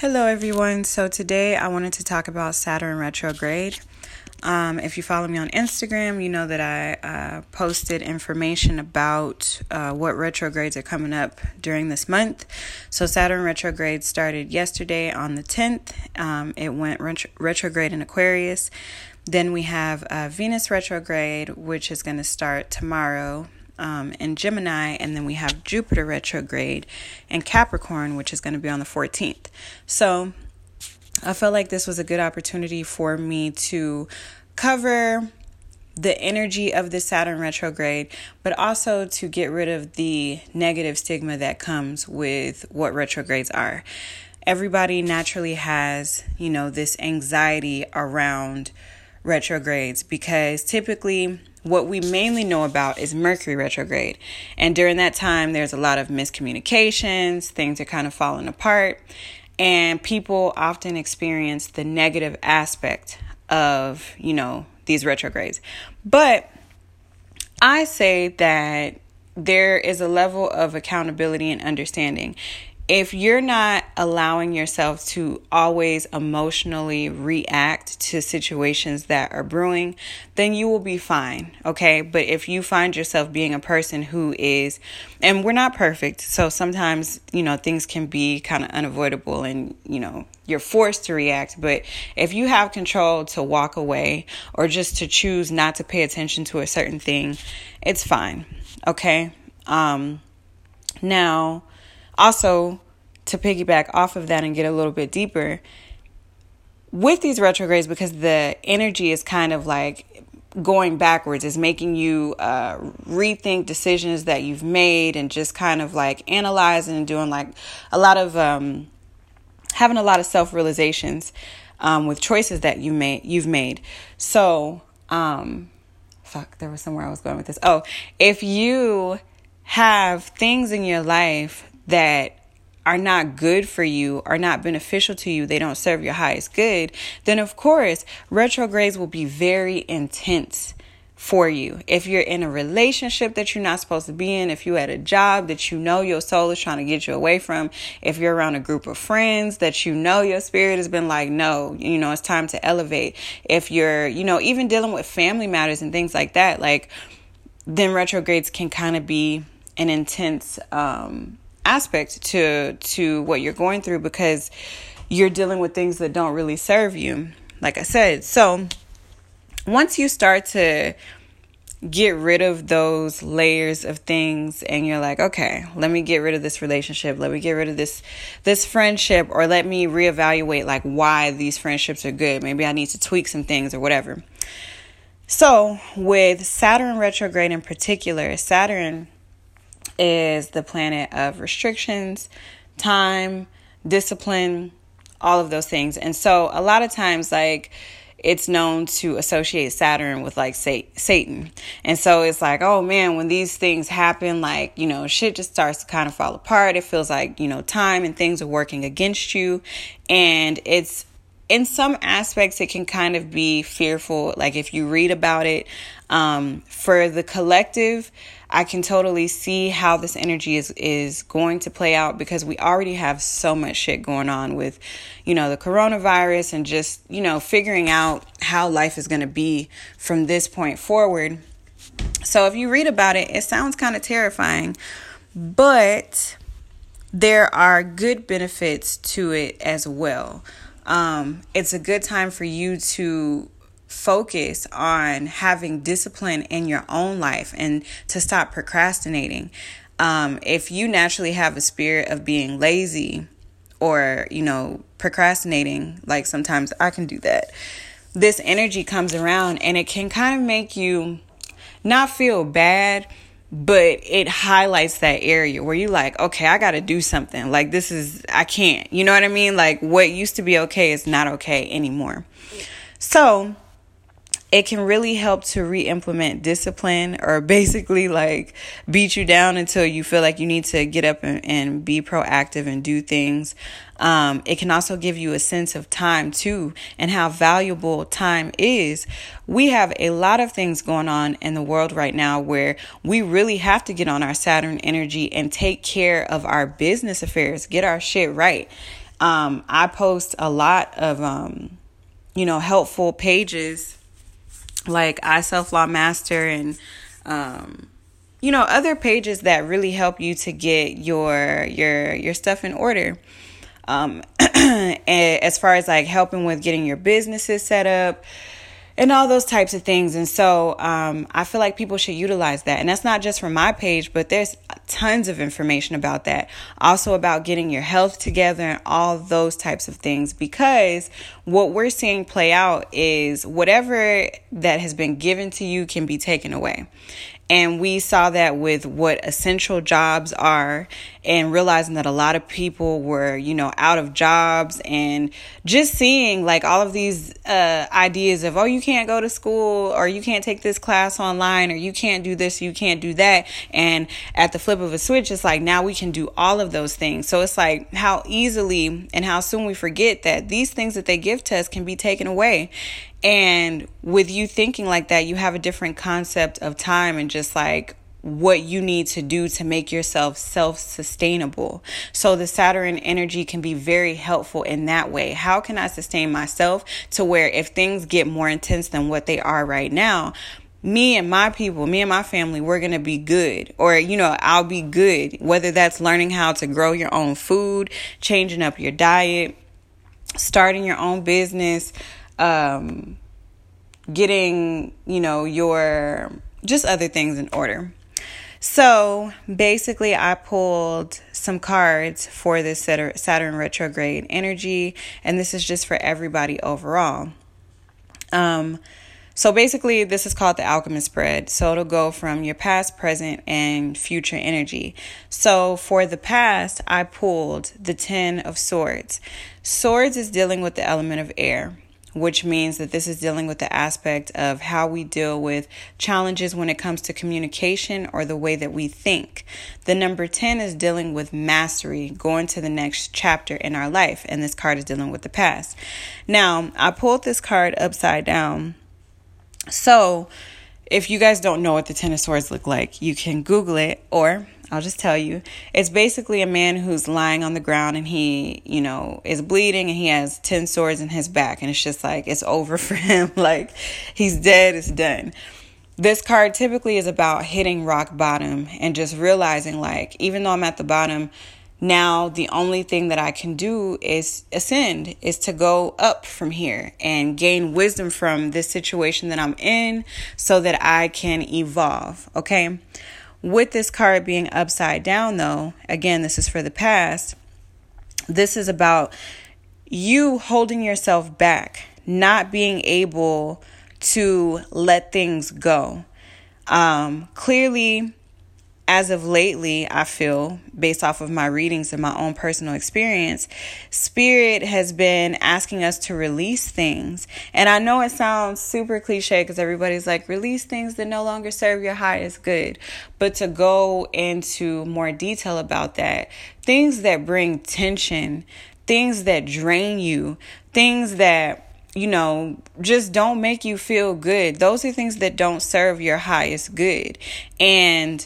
Hello, everyone. So, today I wanted to talk about Saturn retrograde. Um, if you follow me on Instagram, you know that I uh, posted information about uh, what retrogrades are coming up during this month. So, Saturn retrograde started yesterday on the 10th. Um, it went ret- retrograde in Aquarius. Then we have uh, Venus retrograde, which is going to start tomorrow, um, in Gemini, and then we have Jupiter retrograde in Capricorn, which is going to be on the 14th. So I felt like this was a good opportunity for me to cover the energy of the Saturn retrograde, but also to get rid of the negative stigma that comes with what retrogrades are. Everybody naturally has, you know, this anxiety around retrogrades because typically what we mainly know about is Mercury retrograde. And during that time, there's a lot of miscommunications, things are kind of falling apart, and people often experience the negative aspect of, you know, these retrogrades. But I say that there is a level of accountability and understanding if you're not allowing yourself to always emotionally react to situations that are brewing, then you will be fine. Okay. But if you find yourself being a person who is, and we're not perfect, so sometimes, you know, things can be kind of unavoidable and, you know, you're forced to react. But if you have control to walk away or just to choose not to pay attention to a certain thing, it's fine. Okay. Um, now, also, to piggyback off of that and get a little bit deeper, with these retrogrades, because the energy is kind of like going backwards, is making you uh, rethink decisions that you've made and just kind of like analyzing and doing like a lot of um, having a lot of self realizations um, with choices that you made you've made. So, um, fuck, there was somewhere I was going with this. Oh, if you have things in your life that are not good for you, are not beneficial to you, they don't serve your highest good, then of course, retrogrades will be very intense for you. If you're in a relationship that you're not supposed to be in, if you had a job that you know your soul is trying to get you away from, if you're around a group of friends that you know your spirit has been like, no, you know, it's time to elevate. If you're, you know, even dealing with family matters and things like that, like, then retrogrades can kind of be an intense um, aspect to to what you're going through because you're dealing with things that don't really serve you like i said. So once you start to get rid of those layers of things and you're like okay let me get rid of this relationship let me get rid of this this friendship or let me reevaluate like why these friendships are good. Maybe i need to tweak some things or whatever. So with saturn retrograde in particular saturn is the planet of restrictions, time, discipline, all of those things. And so a lot of times, like, it's known to associate Saturn with like Satan. And so it's like, oh man, when these things happen, like, you know, shit just starts to kind of fall apart. It feels like, you know, time and things are working against you. And it's in some aspects, it can kind of be fearful. Like if you read about it, um, for the collective, I can totally see how this energy is is going to play out because we already have so much shit going on with, you know, the coronavirus and just, you know, figuring out how life is going to be from this point forward. So if you read about it, it sounds kind of terrifying, but there are good benefits to it as well um, it's a good time for you to focus on having discipline in your own life and to stop procrastinating. Um, if you naturally have a spirit of being lazy or, you know, procrastinating, like sometimes I can do that, this energy comes around and it can kind of make you not feel bad but it highlights that area where you like okay i gotta do something. Like this is i can't. You know what i mean? Like what used to be okay is not okay anymore. So it can really help to re-implement discipline or basically like beat you down until you feel like you need to get up and, and be proactive and do things. Um, it can also give you a sense of time too and how valuable time is. We have a lot of things going on in the world right now where we really have to get on our saturn energy and take care of our business affairs get our shit right. Um, I post a lot of, um, you know, helpful pages like I Self Law Master and, um, you know, other pages that really help you to get your your your stuff in order. Um, as far as like helping with getting your businesses set up, and all those types of things. And so um, I feel like people should utilize that. And that's not just from my page, but there's tons of information about that. Also about getting your health together and all those types of things. Because what we're seeing play out is whatever that has been given to you can be taken away. And we saw that with what essential jobs are and realizing that a lot of people were, you know, out of jobs and just seeing like all of these uh, ideas of, oh, you can't go to school or you can't take this class online or you can't do this, you can't do that. And at the flip of a switch, it's like now we can do all of those things. So it's like how easily and how soon we forget that these things that they give to us can be taken away. And with you thinking like that, you have a different concept of time and just like what you need to do to make yourself self sustainable. So the Saturn energy can be very helpful in that way. How can I sustain myself to where if things get more intense than what they are right now, me and my people, me and my family, we're going to be good. Or, you know, I'll be good. Whether that's learning how to grow your own food, changing up your diet, starting your own business, um, getting, you know, your just other things in order. So basically, I pulled some cards for this Saturn retrograde energy, and this is just for everybody overall. Um, so basically, this is called the alchemist spread. So it'll go from your past, present, and future energy. So for the past, I pulled the Ten of Swords. Swords is dealing with the element of air which means that this is dealing with the aspect of how we deal with challenges when it comes to communication or the way that we think. The number 10 is dealing with mastery, going to the next chapter in our life, and this card is dealing with the past. Now, I pulled this card upside down. So, if you guys don't know what the Ten of Swords look like, you can Google it or I'll just tell you. It's basically a man who's lying on the ground and he, you know, is bleeding and he has 10 swords in his back. And it's just like, it's over for him. like, he's dead, it's done. This card typically is about hitting rock bottom and just realizing, like, even though I'm at the bottom, now the only thing that I can do is ascend, is to go up from here and gain wisdom from this situation that I'm in so that I can evolve. Okay. With this card being upside down, though, again, this is for the past, this is about you holding yourself back, not being able to let things go. Um, clearly, as of lately, I feel, based off of my readings and my own personal experience, Spirit has been asking us to release things. And I know it sounds super cliche because everybody's like, release things that no longer serve your highest good. But to go into more detail about that, things that bring tension, things that drain you, things that you know, just don't make you feel good. Those are things that don't serve your highest good. And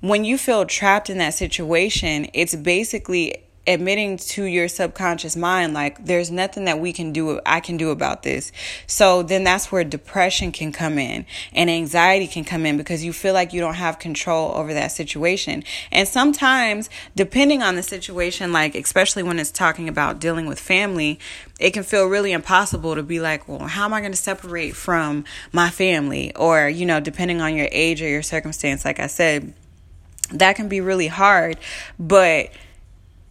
when you feel trapped in that situation, it's basically admitting to your subconscious mind like there's nothing that we can do I can do about this. So then that's where depression can come in and anxiety can come in because you feel like you don't have control over that situation. And sometimes depending on the situation like especially when it's talking about dealing with family, it can feel really impossible to be like, well, how am I going to separate from my family or you know, depending on your age or your circumstance like I said, that can be really hard. But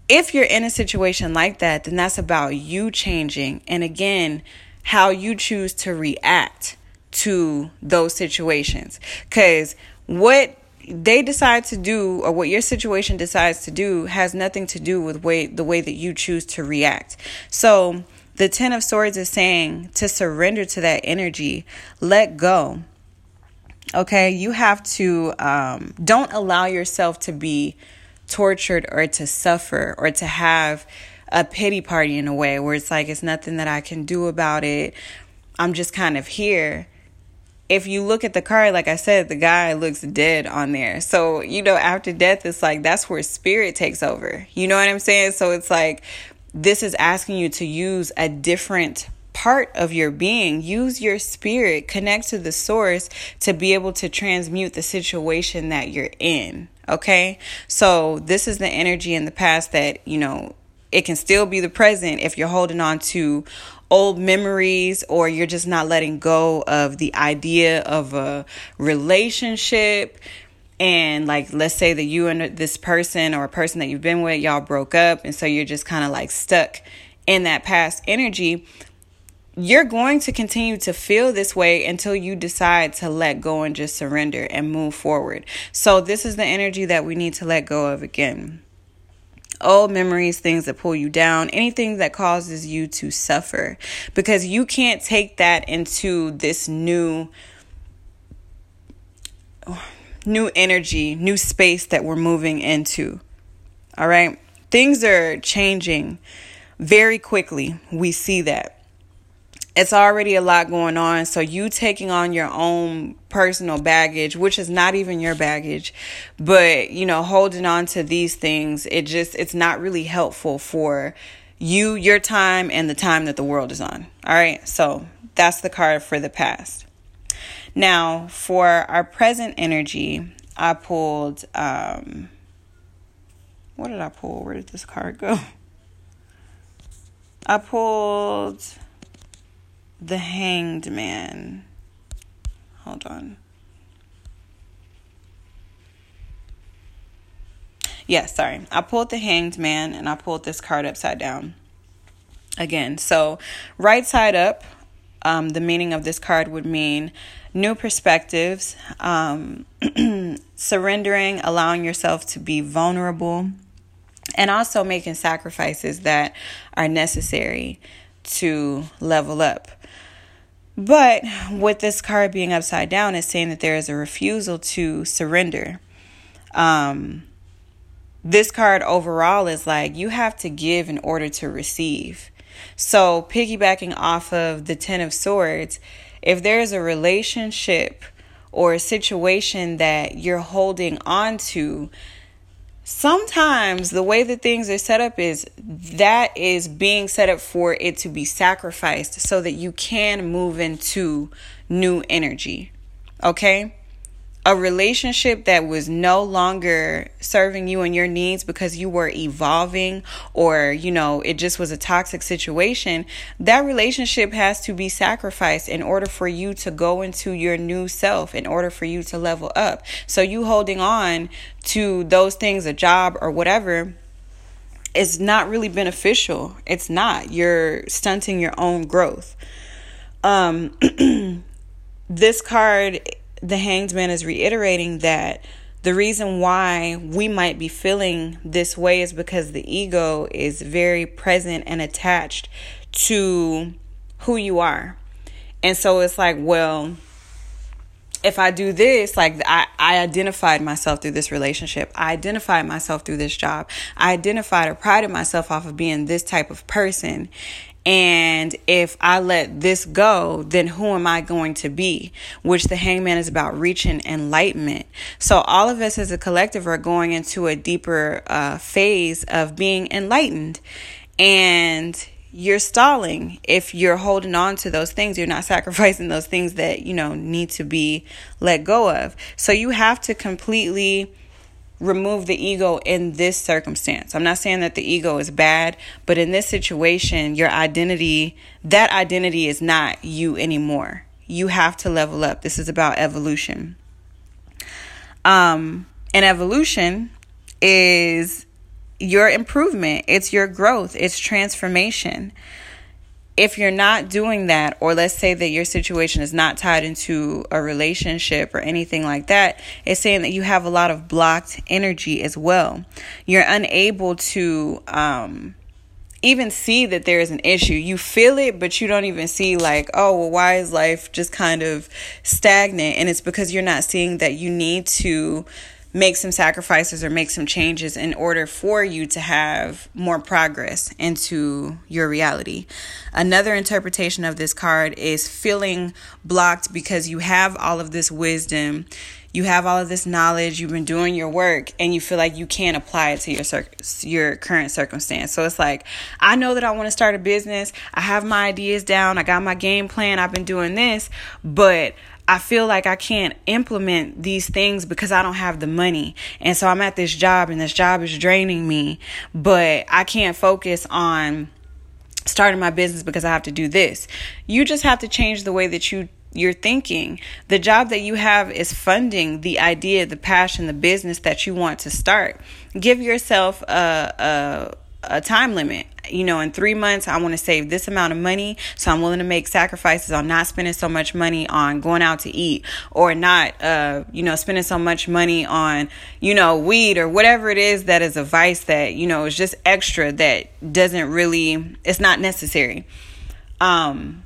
if you're in a situation like that, then that's about you changing. And again, how you choose to react to those situations. Because what they decide to do or what your situation decides to do has nothing to do with way the way that you choose to react. So the 10 of swords is saying to surrender to that energy, let go. Okay, you have to um, don't allow yourself to be tortured or to suffer or to have a pity party in a way where it's like it's nothing that I can do about it. I'm just kind of here. If you look at the card, like I said, the guy looks dead on there. So, you know, after death, it's like that's where spirit takes over. You know what I'm saying? So it's like this is asking you to use a different part of your being. Use your spirit, connect to the source to be able to transmute the situation that you're in. Okay. So, this is the energy in the past that, you know, it can still be the present if you're holding on to old memories or you're just not letting go of the idea of a relationship and like let's say that you and this person or a person that you've been with y'all broke up and so you're just kind of like stuck in that past energy you're going to continue to feel this way until you decide to let go and just surrender and move forward. So, this is the energy that we need to let go of again. Old memories, things that pull you down, anything that causes you to suffer, because you can't take that into this new new energy, new space that we're moving into. All right? Things are changing very quickly. We see that it's already a lot going on. So you taking on your own personal baggage, which is not even your baggage, but you know, holding on to these things, it just it's not really helpful for you, your time, and the time that the world is on. All right. So that's the card for the past. Now, for our present energy, I pulled um what did I pull? Where did this card go? I pulled the Hanged Man. Hold on. Yeah, sorry. I pulled the Hanged Man and I pulled this card upside down. Again, so right side up, um, the meaning of this card would mean new perspectives, um, surrendering, allowing yourself to be vulnerable, and also making sacrifices that are necessary to level up. But with this card being upside down, it's saying that there is a refusal to surrender. Um, this card overall is like you have to give in order to receive. So, piggybacking off of the Ten of Swords, if there's a relationship or a situation that you're holding on to sometimes the way that things are set up is that is being set up for it to be sacrificed so that you can move into new energy. Okay? A relationship that was no longer serving you and your needs because you were evolving or you know it just was a toxic situation that relationship has to be sacrificed in order for you to go into your new self in order for you to level up. So you holding on to those things a job or whatever is not really beneficial. It's not. You're stunting your own growth. Um this card the hanged man is reiterating that the reason why we might be feeling this way is because the ego is very present and attached to who you are. And so it's like, well, if I do this, like I, I identified myself through this relationship. I identified myself through this job. I identified or prided myself off of being this type of person. And if I let this go, then who am I going to be? Which the hangman is about reaching enlightenment. So all of us as a collective are going into a deeper uh, phase of being enlightened. And you're stalling if you're holding on to those things you're not sacrificing those things that you know need to be let go of so you have to completely remove the ego in this circumstance. I'm not saying that the ego is bad, but in this situation, your identity, that identity is not you anymore. You have to level up. This is about evolution. Um, and evolution is your improvement, it's your growth, it's transformation if you're not doing that, or let's say that your situation is not tied into a relationship or anything like that, it's saying that you have a lot of blocked energy as well. You're unable to um, even see that there is an issue. You feel it, but you don't even see, like, oh, well, why is life just kind of stagnant? And it's because you're not seeing that you need to make some sacrifices or make some changes in order for you to have more progress into your reality. Another interpretation of this card is feeling blocked because you have all of this wisdom. you have all of this knowledge, you've been doing your work, and you feel like you can't apply it to your cir- your current circumstance. So it's like, I know that I want to start a business. I have my ideas down. I got my game plan. I've been doing this, but I feel like I can't implement these things because I don't have the money. And so I'm at this job and this job is draining me, but I can't focus on starting my business because I have to do this. You just have to change the way that you you're thinking. The job that you have is funding the idea, the passion, the business that you want to start. Give yourself a a a time limit. You know, in three months, I want to save this amount of money. So I'm willing to make sacrifices on not spending so much money on going out to eat or not, uh, you know, spending so much money on, you know, weed or whatever it is that is a vice that, you know, is just extra that doesn't really, it's not necessary. Um,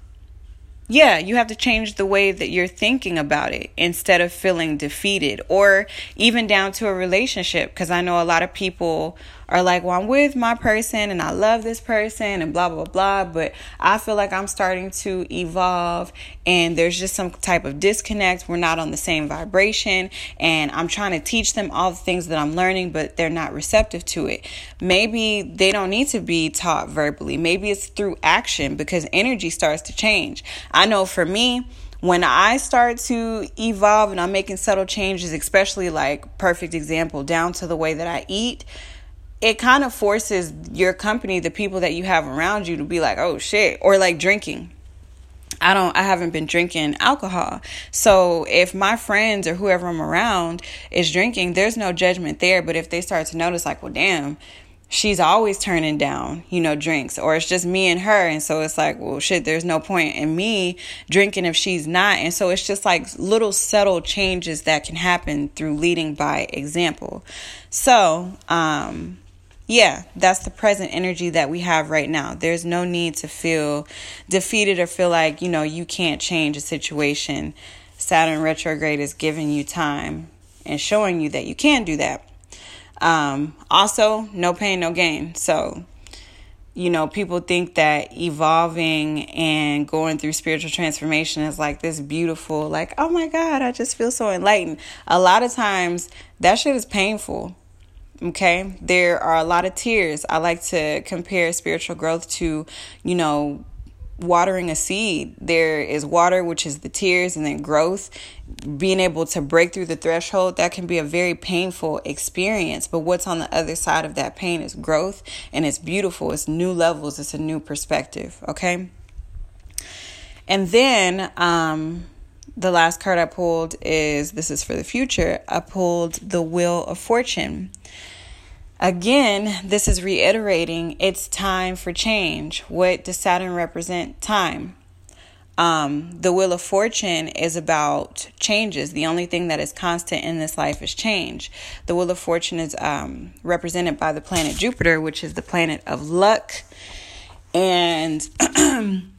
yeah, you have to change the way that you're thinking about it instead of feeling defeated or even down to a relationship. Because I know a lot of people are like, well, I'm with my person and I love this person and blah, blah, blah. But I feel like I'm starting to evolve and there's just some type of disconnect. We're not on the same vibration. And I'm trying to teach them all the things that I'm learning, but they're not receptive to it. Maybe they don't need to be taught verbally. Maybe it's through action because energy starts to change. I know for me, when I start to evolve and I'm making subtle changes, especially like perfect example, down to the way that I eat, it kind of forces your company, the people that you have around you, to be like, oh shit, or like drinking. I don't I haven't been drinking alcohol. So if my friends or whoever I'm around is drinking, there's no judgment there, but if they start to notice like, well damn, she's always turning down, you know, drinks or it's just me and her and so it's like, well shit, there's no point in me drinking if she's not. And so it's just like little subtle changes that can happen through leading by example. So, um yeah, that's the present energy that we have right now. There's no need to feel defeated or feel like, you know, you can't change a situation. Saturn retrograde is giving you time and showing you that you can do that. Um, also, no pain, no gain. So, you know, people think that evolving and going through spiritual transformation is like this beautiful, like, oh my God, I just feel so enlightened. A lot of times that shit is painful Okay, there are a lot of tears. I like to compare spiritual growth to, you know, watering a seed. There is water, which is the tears, and then growth. Being able to break through the threshold, that can be a very painful experience. But what's on the other side of that pain is growth, and it's beautiful. It's new levels, it's a new perspective. Okay. And then, um, the last card I pulled is this is for the future. I pulled the Wheel of Fortune. Again, this is reiterating it's time for change. What does Saturn represent? Time. Um, the Wheel of Fortune is about changes. The only thing that is constant in this life is change. The Wheel of Fortune is um, represented by the planet Jupiter, which is the planet of luck. And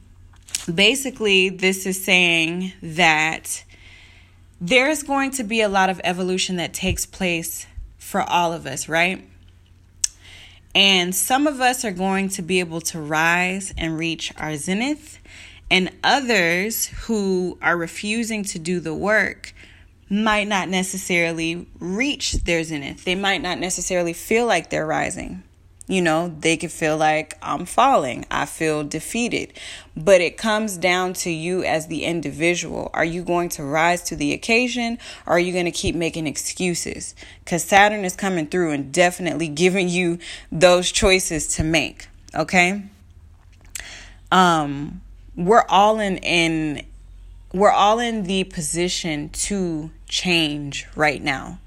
basically, this is saying that there's going to be a lot of evolution that takes place for all of us, right? And some of us are going to be able to rise and reach our zenith, and others who are refusing to do the work might not necessarily reach their zenith. They might not necessarily feel like they're rising. You know, they could feel like I'm falling. I feel defeated. But it comes down to you as the individual. Are you going to rise to the occasion or are you going to keep making excuses? Because Saturn is coming through and definitely giving you those choices to make. Okay? Um, we're all in in we're all in the position to change right now.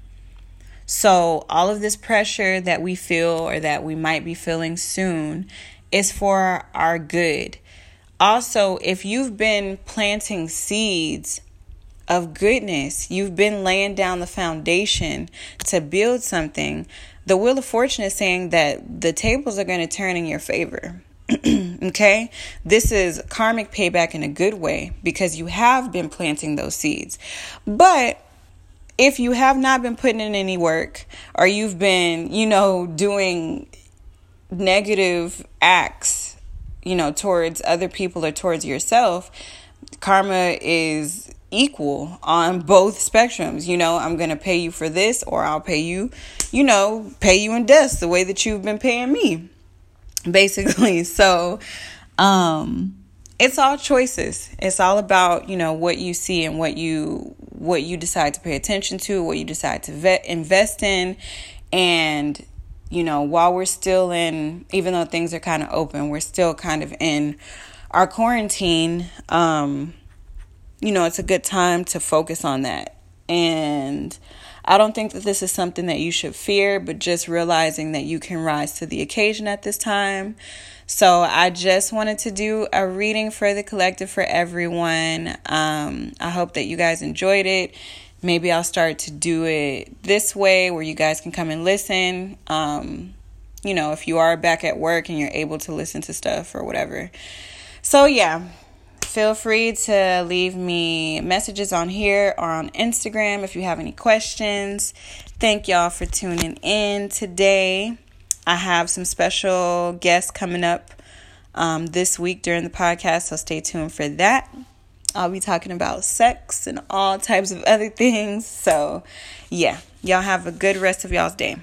So, all of this pressure that we feel or that we might be feeling soon is for our good. Also, if you've been planting seeds of goodness, you've been laying down the foundation to build something, the Wheel of Fortune is saying that the tables are going to turn in your favor. okay? This is karmic payback in a good way because you have been planting those seeds. But if you have not been putting in any work or you've been, you know, doing negative acts, you know, towards other people or towards yourself, karma is equal on both spectrums. You know, I'm going to pay you for this or I'll pay you, you know, pay you in death the way that you've been paying me. Basically. So, um it's all choices. It's all about, you know, what you see and what you what you decide to pay attention to, what you decide to vet, invest in and you know, while we're still in even though things are kind of open, we're still kind of in our quarantine um you know, it's a good time to focus on that. And I don't think that this is something that you should fear, but just realizing that you can rise to the occasion at this time. So I just wanted to do a reading for the collective for everyone. Um, I hope that you guys enjoyed it. Maybe I'll start to do it this way where you guys can come and listen. Um, you know, if you are back at work and you're able to listen to stuff or whatever. So, yeah, feel free to leave me messages on here or on Instagram if you have any questions. Thank y'all for tuning in today. I have some special guests coming up um, this week during the podcast, so stay tuned for that. I'll be talking about sex and all types of other things. So, yeah, y'all have a good rest of y'all's day.